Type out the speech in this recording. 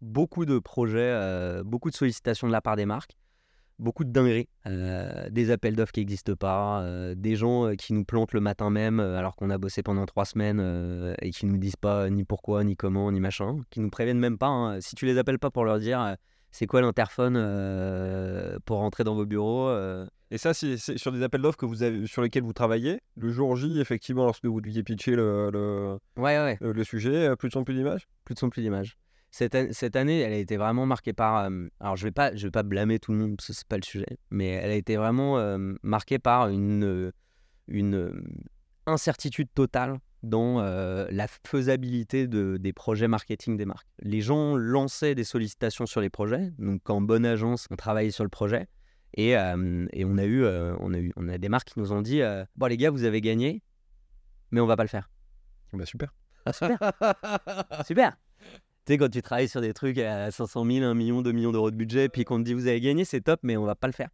beaucoup de projets, beaucoup de sollicitations de la part des marques beaucoup de dingueries, euh, des appels d'offres qui n'existent pas, euh, des gens euh, qui nous plantent le matin même alors qu'on a bossé pendant trois semaines et qui nous disent pas ni pourquoi, ni comment, ni machin, qui nous préviennent même pas. Hein. Si tu les appelles pas pour leur dire c'est quoi l'interphone pour rentrer dans vos bureaux. Et ça, c'est sur des appels d'offres que vous avez, sur lesquels vous travaillez. Le jour J, effectivement, lorsque vous deviez pitcher le, le, ouais, ouais. le, le sujet, plus de son, plus d'images Plus de son, plus d'images cette, cette, année, elle a été vraiment marquée par. alors, je ne vais, pas, je vais pas blâmer tout le monde, parce que ce n'est pas le sujet, mais elle a été vraiment marquée par une, une incertitude totale dans la faisabilité de, des projets marketing des marques. Les gens lançaient des sollicitations sur les projets, donc en bonne agence, on travaillait sur le projet. Et, et on, a eu, on, a eu, on a des marques qui nous ont dit Bon, les gars, vous avez gagné, mais on va pas le faire. Bah, super. super. super sais, quand tu travailles sur des trucs à 500 000, 1 million, 2 millions d'euros de budget, puis qu'on te dit vous avez gagné, c'est top, mais on va pas le faire.